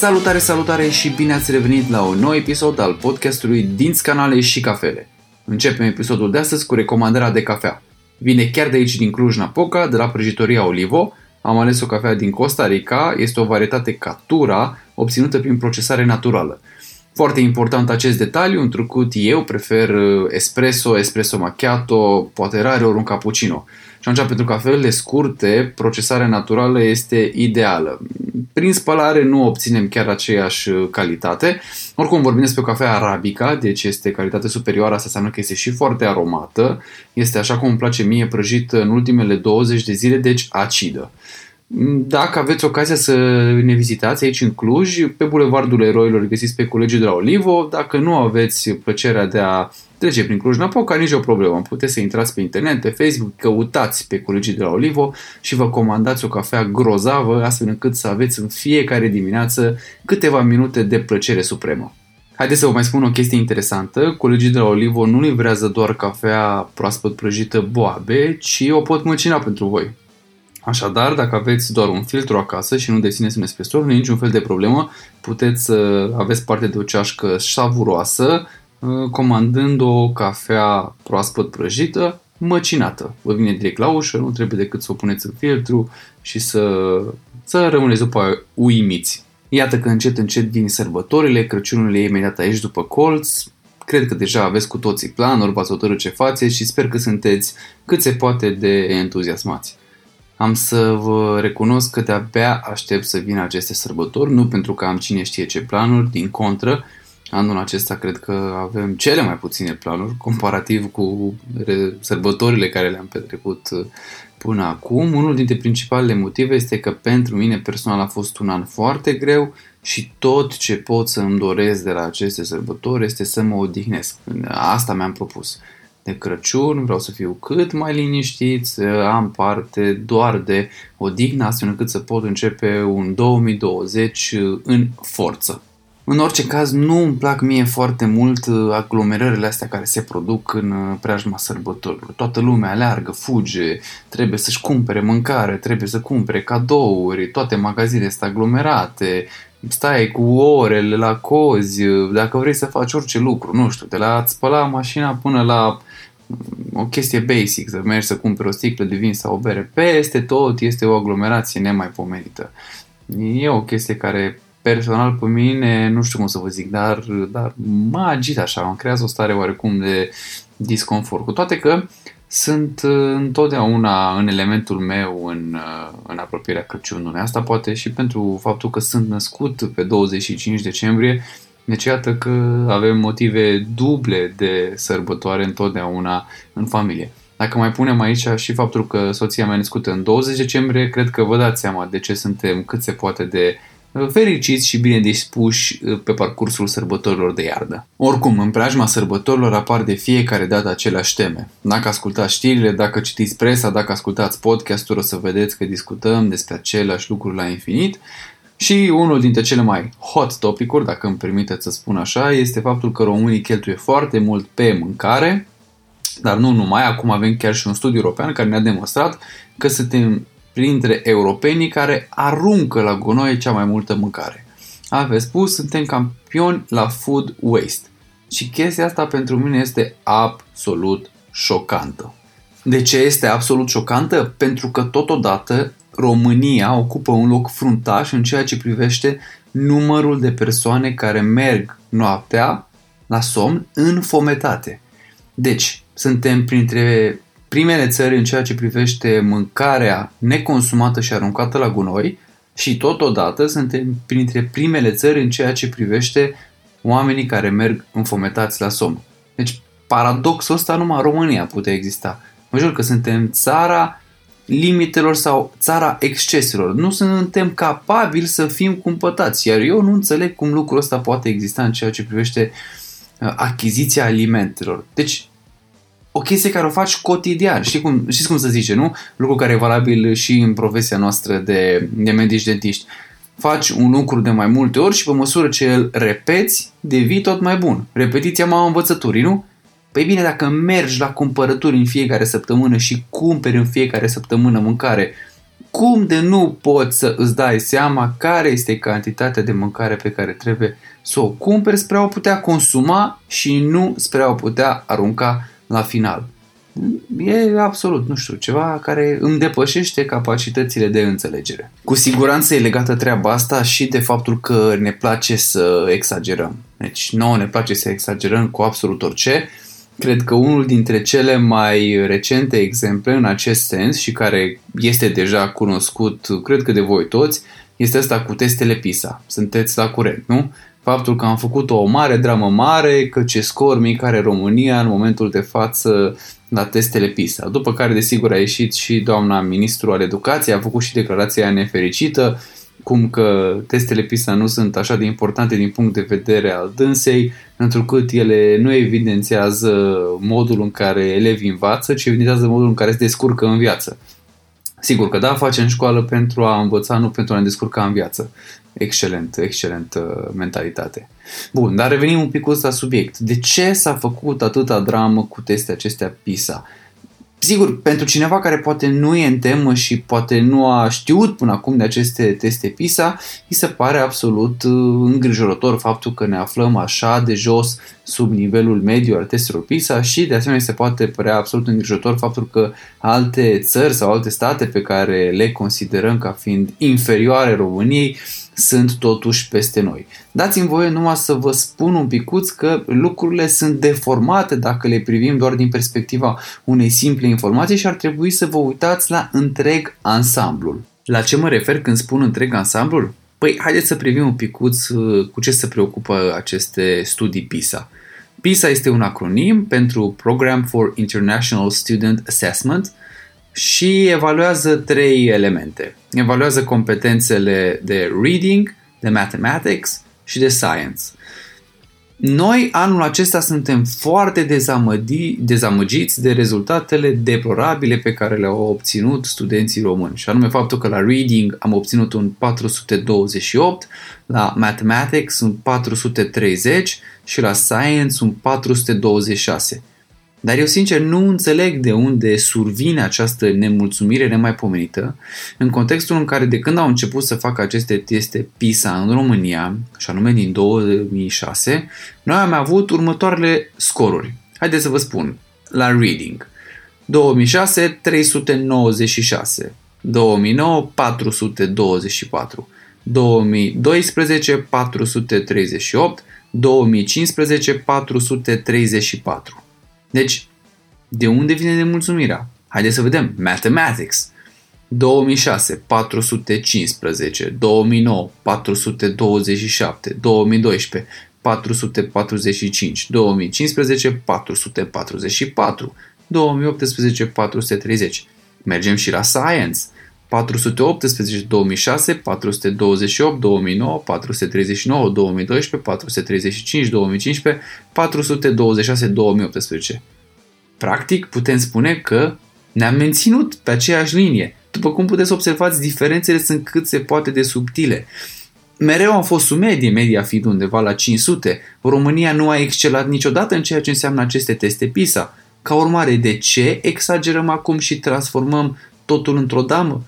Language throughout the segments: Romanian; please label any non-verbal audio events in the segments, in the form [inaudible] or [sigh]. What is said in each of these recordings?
Salutare, salutare și bine ați revenit la un nou episod al podcastului Dinți Canale și Cafele. Începem episodul de astăzi cu recomandarea de cafea. Vine chiar de aici din Cluj-Napoca, de la prăjitoria Olivo. Am ales o cafea din Costa Rica, este o varietate Catura, obținută prin procesare naturală. Foarte important acest detaliu, întrucât eu prefer uh, espresso, espresso macchiato, poate rare ori un cappuccino. Și atunci, pentru cafelele scurte, procesarea naturală este ideală. Prin spălare nu obținem chiar aceeași uh, calitate. Oricum vorbim despre o cafea arabica, deci este calitate superioară, asta înseamnă că este și foarte aromată. Este așa cum îmi place mie prăjită în ultimele 20 de zile, deci acidă. Dacă aveți ocazia să ne vizitați aici în Cluj, pe Bulevardul Eroilor găsiți pe colegii de la Olivo. Dacă nu aveți plăcerea de a trece prin Cluj-Napoca, nicio problemă. Puteți să intrați pe internet, pe Facebook, căutați pe colegii de la Olivo și vă comandați o cafea grozavă, astfel încât să aveți în fiecare dimineață câteva minute de plăcere supremă. Haideți să vă mai spun o chestie interesantă. Colegii de la Olivo nu livrează doar cafea proaspăt prăjită boabe, ci o pot măcina pentru voi. Așadar, dacă aveți doar un filtru acasă și nu dețineți un espresso, nu e niciun fel de problemă, puteți să aveți parte de o ceașcă savuroasă, uh, comandând o cafea proaspăt prăjită, măcinată. Vă vine direct la ușă, nu trebuie decât să o puneți în filtru și să, să rămâneți după aia uimiți. Iată că încet, încet vin sărbătorile, Crăciunul e imediat aici după colț, Cred că deja aveți cu toții planuri, v-ați hotărât ce faceți și sper că sunteți cât se poate de entuziasmați am să vă recunosc că de-abia aștept să vină aceste sărbători, nu pentru că am cine știe ce planuri, din contră, anul acesta cred că avem cele mai puține planuri comparativ cu sărbătorile care le-am petrecut uh, până acum. Unul dintre principalele motive este că pentru mine personal a fost un an foarte greu și tot ce pot să îmi doresc de la aceste sărbători este să mă odihnesc. Asta mi-am propus de Crăciun, vreau să fiu cât mai liniștit, să am parte doar de odihnă, astfel încât să pot începe un 2020 în forță. În orice caz, nu îmi plac mie foarte mult uh, aglomerările astea care se produc în uh, preajma sărbătorilor. Toată lumea aleargă, fuge, trebuie să-și cumpere mâncare, trebuie să cumpere cadouri, toate magazinele sunt aglomerate, stai cu orele la cozi, uh, dacă vrei să faci orice lucru, nu știu, de la a spăla mașina până la o chestie basic, să mergi să cumperi o sticlă de vin sau o bere. Peste tot este o aglomerație nemaipomenită. E o chestie care personal pe mine, nu știu cum să vă zic, dar, dar mă agită așa, mă creează o stare oarecum de disconfort. Cu toate că sunt întotdeauna în elementul meu în, în apropierea Crăciunului. Asta poate și pentru faptul că sunt născut pe 25 decembrie deci iată că avem motive duble de sărbătoare întotdeauna în familie. Dacă mai punem aici și faptul că soția mea născută în 20 decembrie, cred că vă dați seama de ce suntem cât se poate de uh, fericiți și bine dispuși uh, pe parcursul sărbătorilor de iarnă. Oricum, în preajma sărbătorilor apar de fiecare dată aceleași teme. Dacă ascultați știrile, dacă citiți presa, dacă ascultați podcastul, o să vedeți că discutăm despre aceleași lucruri la infinit și unul dintre cele mai hot topicuri, dacă îmi permiteți să spun așa, este faptul că românii cheltuie foarte mult pe mâncare, dar nu numai, acum avem chiar și un studiu european care ne-a demonstrat că suntem printre europenii care aruncă la gunoi cea mai multă mâncare. Aveți spus, suntem campioni la food waste. Și chestia asta pentru mine este absolut șocantă. De ce este absolut șocantă? Pentru că totodată România ocupă un loc fruntaș în ceea ce privește numărul de persoane care merg noaptea la somn în fometate. Deci, suntem printre primele țări în ceea ce privește mâncarea neconsumată și aruncată la gunoi și totodată suntem printre primele țări în ceea ce privește oamenii care merg înfometați la somn. Deci, paradoxul ăsta numai în România putea exista. Mă jur că suntem țara limitelor sau țara exceselor. Nu suntem capabili să fim cumpătați, iar eu nu înțeleg cum lucrul ăsta poate exista în ceea ce privește uh, achiziția alimentelor. Deci, o chestie care o faci cotidian. Știi cum, știți cum să zice, nu? Lucru care e valabil și în profesia noastră de, de medici dentiști. Faci un lucru de mai multe ori și pe măsură ce îl repeți, devii tot mai bun. Repetiția mama învățăturii, nu? Păi bine, dacă mergi la cumpărături în fiecare săptămână și cumperi în fiecare săptămână mâncare, cum de nu poți să îți dai seama care este cantitatea de mâncare pe care trebuie să o cumperi spre a o putea consuma și nu spre a o putea arunca la final. E absolut, nu știu, ceva care îmi depășește capacitățile de înțelegere. Cu siguranță e legată treaba asta și de faptul că ne place să exagerăm. Deci nouă ne place să exagerăm cu absolut orice. Cred că unul dintre cele mai recente exemple în acest sens și care este deja cunoscut, cred că de voi toți, este asta cu testele PISA. Sunteți la curent, nu? Faptul că am făcut o mare dramă mare, că ce scor mic are România în momentul de față la testele PISA. După care, desigur, a ieșit și doamna ministru al educației, a făcut și declarația nefericită, cum că testele PISA nu sunt așa de importante din punct de vedere al dânsei, întrucât ele nu evidențiază modul în care elevii învață, ci evidențiază modul în care se descurcă în viață. Sigur că da, facem școală pentru a învăța, nu pentru a ne descurca în viață. Excelent, excelent uh, mentalitate. Bun, dar revenim un pic la subiect. De ce s-a făcut atâta dramă cu teste acestea PISA? Sigur, pentru cineva care poate nu e în temă și poate nu a știut până acum de aceste teste PISA, îi se pare absolut uh, îngrijorător faptul că ne aflăm așa de jos sub nivelul mediu al testelor PISA și de asemenea se poate părea absolut îngrijorător faptul că alte țări sau alte state pe care le considerăm ca fiind inferioare României sunt totuși peste noi. Dați-mi voie numai să vă spun un picuț că lucrurile sunt deformate dacă le privim doar din perspectiva unei simple informații și ar trebui să vă uitați la întreg ansamblul. La ce mă refer când spun întreg ansamblul? Păi, haideți să privim un picuț uh, cu ce se preocupă aceste studii PISA. PISA este un acronim pentru Program for International Student Assessment și evaluează trei elemente. Evaluează competențele de reading, de mathematics și de science. Noi anul acesta suntem foarte dezamăgi, dezamăgiți de rezultatele deplorabile pe care le-au obținut studenții români. Și anume faptul că la reading am obținut un 428, la mathematics un 430 și la science un 426. Dar eu sincer nu înțeleg de unde survine această nemulțumire nemaipomenită în contextul în care de când au început să facă aceste teste PISA în România, și anume din 2006, noi am avut următoarele scoruri. Haideți să vă spun. La reading. 2006 396, 2009 424, 2012 438, 2015 434. Deci, de unde vine nemulțumirea? Haideți să vedem. Mathematics. 2006 415, 2009 427, 2012 445, 2015 444, 2018 430. Mergem și la Science. 418, 2006, 428, 2009, 439, 2012, 435, 2015, 426, 2018. Practic, putem spune că ne-am menținut pe aceeași linie. După cum puteți observați, diferențele sunt cât se poate de subtile. Mereu am fost sub medie, media fiind undeva la 500. România nu a excelat niciodată în ceea ce înseamnă aceste teste PISA. Ca urmare, de ce exagerăm acum și transformăm totul într-o damă?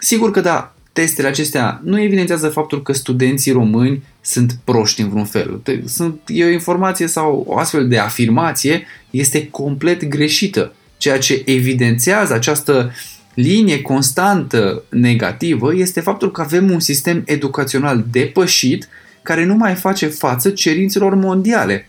Sigur că da, testele acestea nu evidențiază faptul că studenții români sunt proști în vreun fel. Sunt, e o informație sau o astfel de afirmație este complet greșită. Ceea ce evidențiază această linie constantă negativă este faptul că avem un sistem educațional depășit care nu mai face față cerințelor mondiale.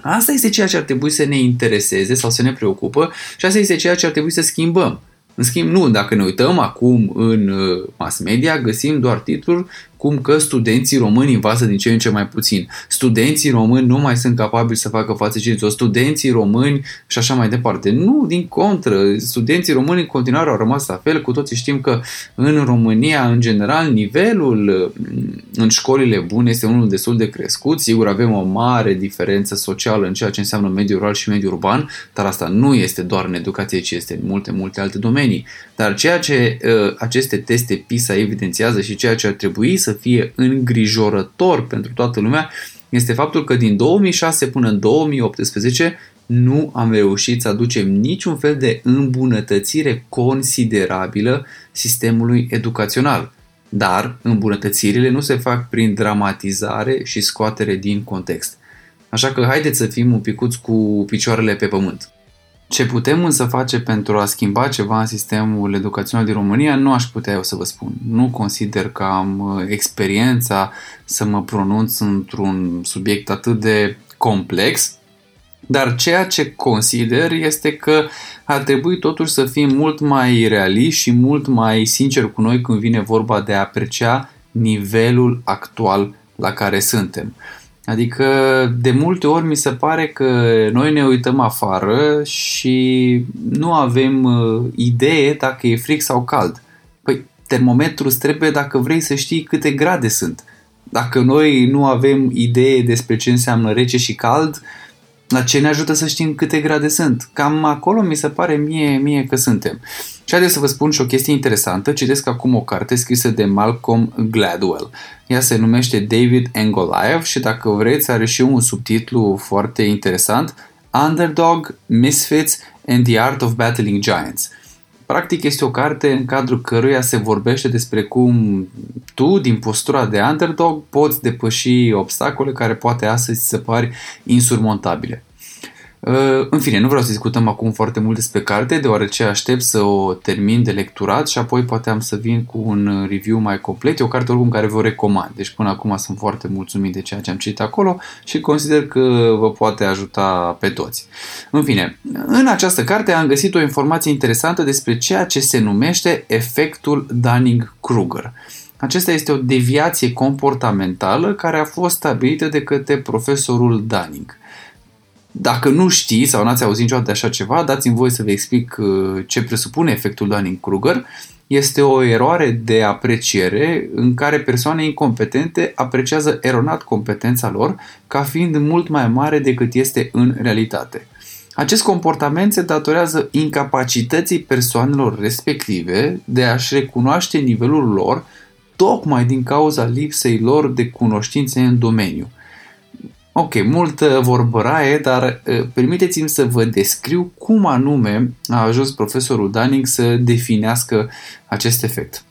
Asta este ceea ce ar trebui să ne intereseze sau să ne preocupă și asta este ceea ce ar trebui să schimbăm. În schimb, nu, dacă ne uităm acum în uh, mass media, găsim doar titluri cum că studenții români învață din ce în ce mai puțin. Studenții români nu mai sunt capabili să facă față cerințelor. Studenții români și așa mai departe. Nu, din contră. Studenții români în continuare au rămas la fel. Cu toții știm că în România, în general, nivelul mm, în școlile bune este unul destul de crescut. Sigur, avem o mare diferență socială în ceea ce înseamnă mediul rural și mediul urban, dar asta nu este doar în educație, ci este în multe, multe alte domenii. Dar ceea ce uh, aceste teste PISA evidențiază și ceea ce ar trebui să fie îngrijorător pentru toată lumea este faptul că din 2006 până în 2018 nu am reușit să aducem niciun fel de îmbunătățire considerabilă sistemului educațional. Dar îmbunătățirile nu se fac prin dramatizare și scoatere din context. Așa că haideți să fim un picuț cu picioarele pe pământ. Ce putem însă face pentru a schimba ceva în sistemul educațional din România, nu aș putea eu să vă spun. Nu consider că am uh, experiența să mă pronunț într-un subiect atât de complex, dar ceea ce consider este că ar trebui totuși să fim mult mai realiști și mult mai sinceri cu noi când vine vorba de a aprecia nivelul actual la care suntem. Adică de multe ori mi se pare că noi ne uităm afară și nu avem uh, idee dacă e fric sau cald. Păi termometrul trebuie dacă vrei să știi câte grade sunt. Dacă noi nu avem idee despre ce înseamnă rece și cald, la ce ne ajută să știm câte grade sunt? Cam acolo mi se pare mie, mie că suntem. Și haideți să vă spun și o chestie interesantă. Citesc acum o carte scrisă de Malcolm Gladwell. Ea se numește David and Goliath și dacă vreți are și un subtitlu foarte interesant Underdog, Misfits and the Art of Battling Giants. Practic este o carte în cadrul căruia se vorbește despre cum tu, din postura de underdog, poți depăși obstacole care poate astăzi se pari insurmontabile. Uh, în fine, nu vreau să discutăm acum foarte mult despre carte, deoarece aștept să o termin de lecturat și apoi poate am să vin cu un review mai complet. E o carte oricum care vă recomand, deci până acum sunt foarte mulțumit de ceea ce am citit acolo și consider că vă poate ajuta pe toți. În fine, în această carte am găsit o informație interesantă despre ceea ce se numește efectul Dunning-Kruger. Acesta este o deviație comportamentală care a fost stabilită de către profesorul Dunning. Dacă nu știi sau n-ați auzit niciodată de așa ceva, dați-mi voi să vă explic uh, ce presupune efectul Dunning-Kruger. Este o eroare de apreciere în care persoane incompetente apreciază eronat competența lor ca fiind mult mai mare decât este în realitate. Acest comportament se datorează incapacității persoanelor respective de a-și recunoaște nivelul lor tocmai din cauza lipsei lor de cunoștințe în domeniu – Ok, multă vorbăraie, dar uh, permiteți-mi să vă descriu cum anume a ajuns profesorul Dunning să definească acest efect.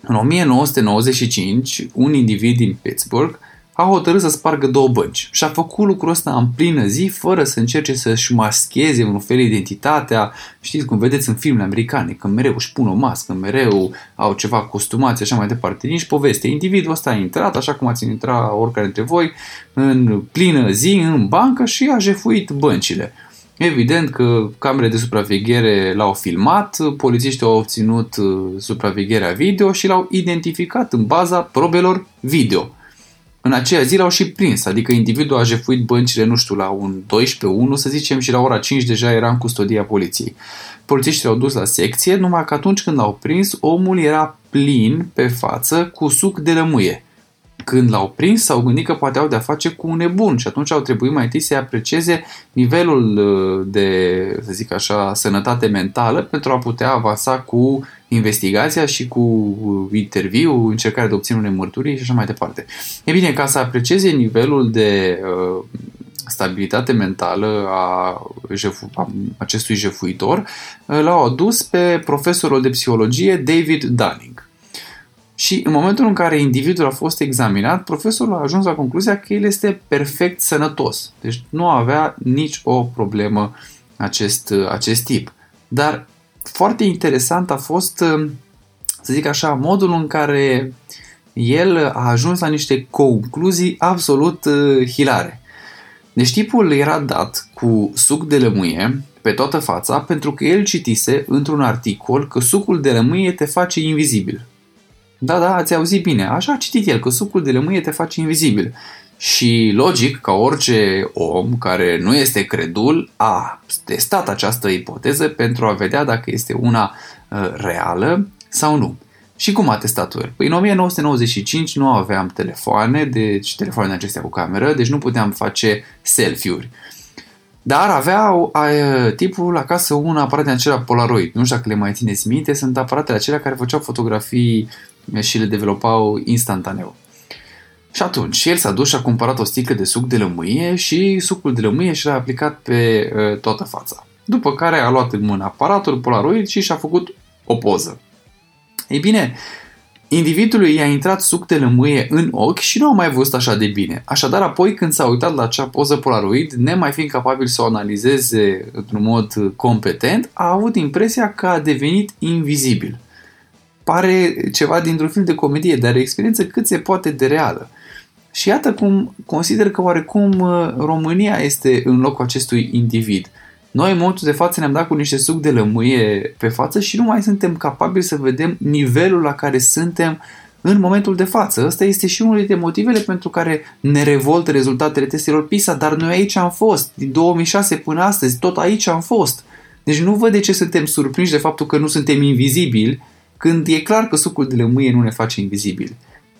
În 1995, un individ din Pittsburgh a hotărât să spargă două bănci și a făcut lucrul ăsta în plină zi fără să încerce să-și mascheze un fel identitatea. Știți cum vedeți în filmele americane, că mereu își pun o mască, mereu au ceva costumați așa mai departe. Nici poveste. Individul ăsta a intrat, așa cum ați intrat oricare dintre voi, în plină zi, în bancă și a jefuit băncile. Evident că camerele de supraveghere l-au filmat, polițiștii au obținut uh, supravegherea video și l-au identificat în baza probelor video. În aceea zi l-au și prins, adică individul a jefuit băncile, nu știu, la un 12-1, să zicem, și la ora 5 deja era în custodia poliției. Polițiștii l-au dus la secție, numai că atunci când l-au prins, omul era plin pe față cu suc de lămâie. Când l-au prins, s-au gândit că poate au de-a face cu un nebun și atunci au trebuit mai întâi să aprecieze nivelul uh, de, să zic așa, sănătate mentală pentru a putea avansa cu investigația și cu uh, interviu, încercarea de obține unei mărturii și așa mai departe. E bine, ca să aprecieze nivelul de uh, stabilitate mentală a, jefu- a acestui jefuitor, uh, l-au adus pe profesorul de psihologie David Dunning. Și în momentul în care individul a fost examinat, profesorul a ajuns la concluzia că el este perfect sănătos. Deci nu avea nici o problemă acest, acest tip. Dar foarte interesant a fost, să zic așa, modul în care el a ajuns la niște concluzii absolut uh, hilare. Deci tipul era dat cu suc de lămâie pe toată fața pentru că el citise într-un articol că sucul de lămâie te face invizibil. Da, da, ați auzit bine. Așa a citit el, că sucul de lămâie te face invizibil. Și logic, ca orice om care nu este credul, a testat această ipoteză pentru a vedea dacă este una uh, reală sau nu. Și cum a testat el? Păi în 1995 nu aveam telefoane, deci telefoane acestea cu cameră, deci nu puteam face selfie-uri. Dar avea a, tipul acasă un aparat de acela Polaroid. Nu știu dacă le mai țineți minte, sunt aparatele acelea care făceau fotografii și le developau instantaneu. Și atunci, el s-a dus și a cumpărat o sticlă de suc de lămâie și sucul de lămâie și l-a aplicat pe uh, toată fața. După care a luat în mână aparatul Polaroid și și-a făcut o poză. Ei bine, individului i-a intrat suc de lămâie în ochi și nu a mai văzut așa de bine. Așadar, apoi când s-a uitat la acea poză Polaroid, nemai fiind capabil să o analizeze într-un mod competent, a avut impresia că a devenit invizibil. Pare ceva dintr-un film de comedie, dar e o experiență cât se poate de reală. Și iată cum consider că oarecum uh, România este în locul acestui individ. Noi în momentul de față ne-am dat cu niște suc de lămâie pe față și nu mai suntem capabili să vedem nivelul la care suntem în momentul de față. Ăsta este și unul dintre motivele pentru care ne revoltă rezultatele testelor PISA, dar noi aici am fost, din 2006 până astăzi, tot aici am fost. Deci nu văd de ce suntem surprinși de faptul că nu suntem invizibili, când e clar că sucul de lămâie nu ne face invizibili.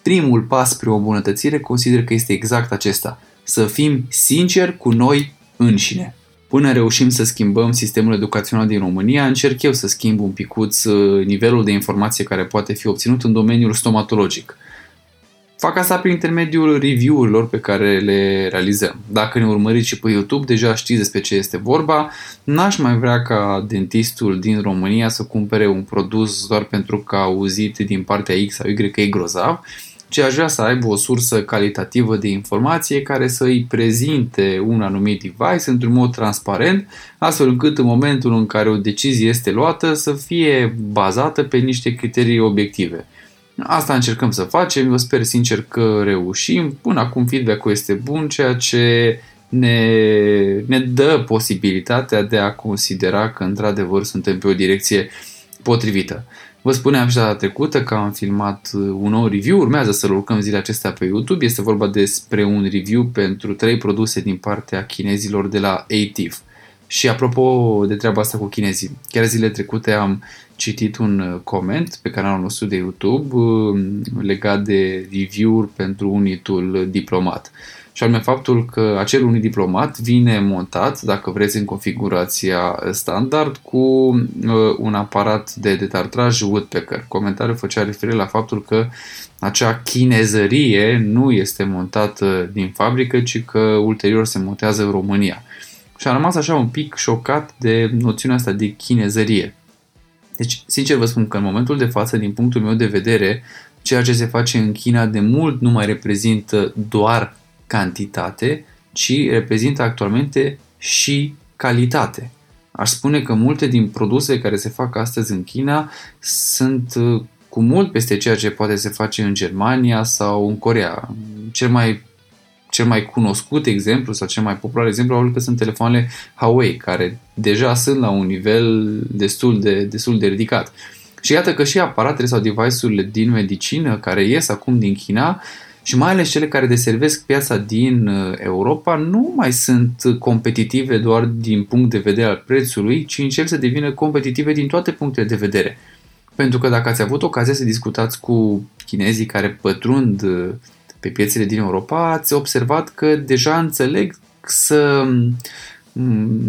Primul pas spre o îmbunătățire consider că este exact acesta, să fim sinceri cu noi înșine. Până reușim să schimbăm sistemul educațional din România, încerc eu să schimb un picuț uh, nivelul de informație care poate fi obținut în domeniul stomatologic. Fac asta prin intermediul review-urilor pe care le realizăm. Dacă ne urmăriți și pe YouTube, deja știți despre ce este vorba. N-aș mai vrea ca dentistul din România să cumpere un produs doar pentru că a auzit din partea X sau Y că e grozav, ci aș vrea să aibă o sursă calitativă de informație care să îi prezinte un anumit device într-un mod transparent, astfel încât în momentul în care o decizie este luată să fie bazată pe niște criterii obiective. Asta încercăm să facem, eu sper sincer că reușim. Până acum feedback-ul este bun, ceea ce ne, ne dă posibilitatea de a considera că într-adevăr suntem pe o direcție potrivită. Vă spuneam și data trecută că am filmat un nou review, urmează să-l urcăm zilele acestea pe YouTube. Este vorba despre un review pentru trei produse din partea chinezilor de la ATIV. Și apropo de treaba asta cu chinezii, chiar zilele trecute am citit un coment pe canalul nostru de YouTube um, legat de review-uri pentru unitul diplomat și anume faptul că acel unii diplomat vine montat, dacă vreți, în configurația standard cu uh, un aparat de detartraj Woodpecker. Comentariul făcea referire la faptul că acea chinezărie nu este montată din fabrică, ci că ulterior se montează în România. Și am rămas așa un pic șocat de noțiunea asta de chinezărie. Deci, sincer vă spun că în momentul de față, din punctul meu de vedere, ceea ce se face în China de mult nu mai reprezintă doar cantitate, ci reprezintă actualmente și calitate. Aș spune că multe din produse care se fac astăzi în China sunt uh, cu mult peste ceea ce poate se face în Germania sau în Corea. Cel mai, cel mai cunoscut exemplu sau cel mai popular exemplu probabil că sunt telefoanele Huawei, care deja sunt la un nivel destul de, destul de ridicat. Și iată că și aparatele sau device-urile din medicină care ies acum din China și mai ales cele care deservesc piața din uh, Europa nu mai sunt competitive doar din punct de vedere al prețului, ci încep să devină competitive din toate punctele de vedere. Pentru că dacă ați avut ocazia să discutați cu chinezii care pătrund uh, pe piețele din Europa, ați observat că deja înțeleg să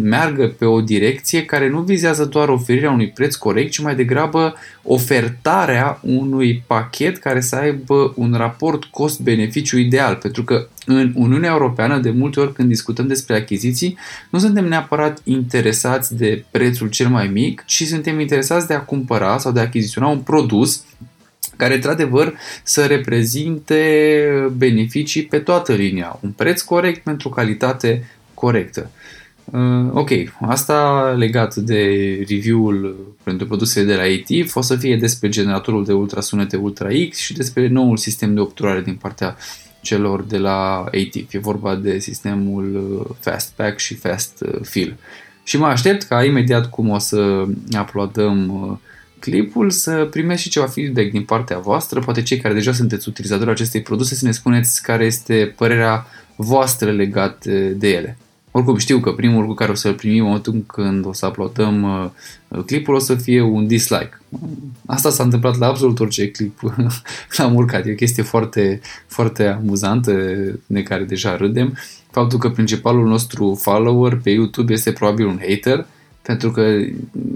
meargă pe o direcție care nu vizează doar oferirea unui preț corect, ci mai degrabă ofertarea unui pachet care să aibă un raport cost-beneficiu ideal. Pentru că în Uniunea Europeană, de multe ori când discutăm despre achiziții, nu suntem neapărat interesați de prețul cel mai mic, ci suntem interesați de a cumpăra sau de a achiziționa un produs care într-adevăr să reprezinte beneficii pe toată linia. Un preț corect pentru calitate corectă. Uh, ok, asta legat de review-ul pentru produsele de la ATIV o să fie despre generatorul de ultrasunete Ultra X și despre noul sistem de obturare din partea celor de la ATIV. E vorba de sistemul uh, Fast Pack și Fast uh, Fill. Și mă aștept ca imediat cum o să uploadăm uh, clipul să primesc și ceva feedback din partea voastră, poate cei care deja sunteți utilizatori acestei produse să ne spuneți care este părerea voastră legat de ele. Oricum știu că primul lucru care o să-l primim în momentul când o să uploadăm uh, clipul o să fie un dislike. Asta s-a întâmplat la absolut orice clip [laughs] l-am urcat. E o chestie foarte, foarte amuzantă de care deja râdem. Faptul că principalul nostru follower pe YouTube este probabil un hater pentru că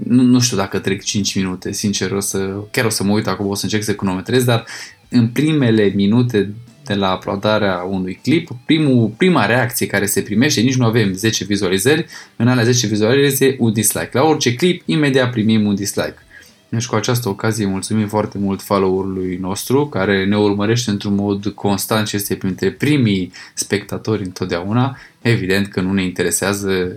nu, nu știu dacă trec 5 minute, sincer, o să, chiar o să mă uit acum, o să încerc să cronometrez, dar în primele minute de la aplaudarea unui clip, primul, prima reacție care se primește, nici nu avem 10 vizualizări, în alea 10 vizualizări este un dislike. La orice clip, imediat primim un dislike. Deci cu această ocazie mulțumim foarte mult followerului nostru care ne urmărește într-un mod constant și este printre primii spectatori întotdeauna. Evident că nu ne interesează,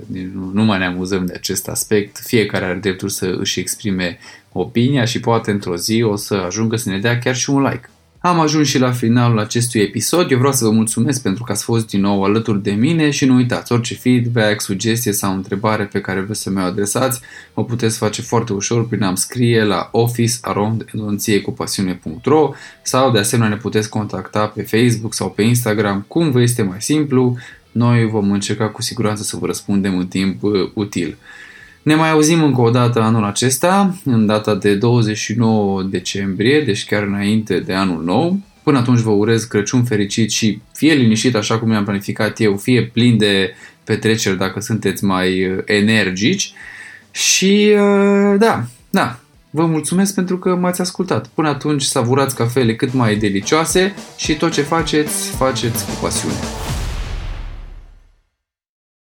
nu mai ne amuzăm de acest aspect. Fiecare are dreptul să își exprime opinia și poate într-o zi o să ajungă să ne dea chiar și un like. Am ajuns și la finalul acestui episod. Eu vreau să vă mulțumesc pentru că ați fost din nou alături de mine și nu uitați, orice feedback, sugestie sau întrebare pe care vreți să mi-o adresați, o puteți face foarte ușor prin a-mi scrie la office.edonțiecupasiune.ro sau de asemenea ne puteți contacta pe Facebook sau pe Instagram, cum vă este mai simplu. Noi vom încerca cu siguranță să vă răspundem în timp uh, util. Ne mai auzim încă o dată anul acesta, în data de 29 decembrie, deci chiar înainte de anul nou. Până atunci vă urez Crăciun fericit și fie liniștit așa cum mi-am planificat eu, fie plin de petreceri dacă sunteți mai uh, energici. Și uh, da, da, vă mulțumesc pentru că m-ați ascultat. Până atunci savurați cafele cât mai delicioase și tot ce faceți, faceți cu pasiune.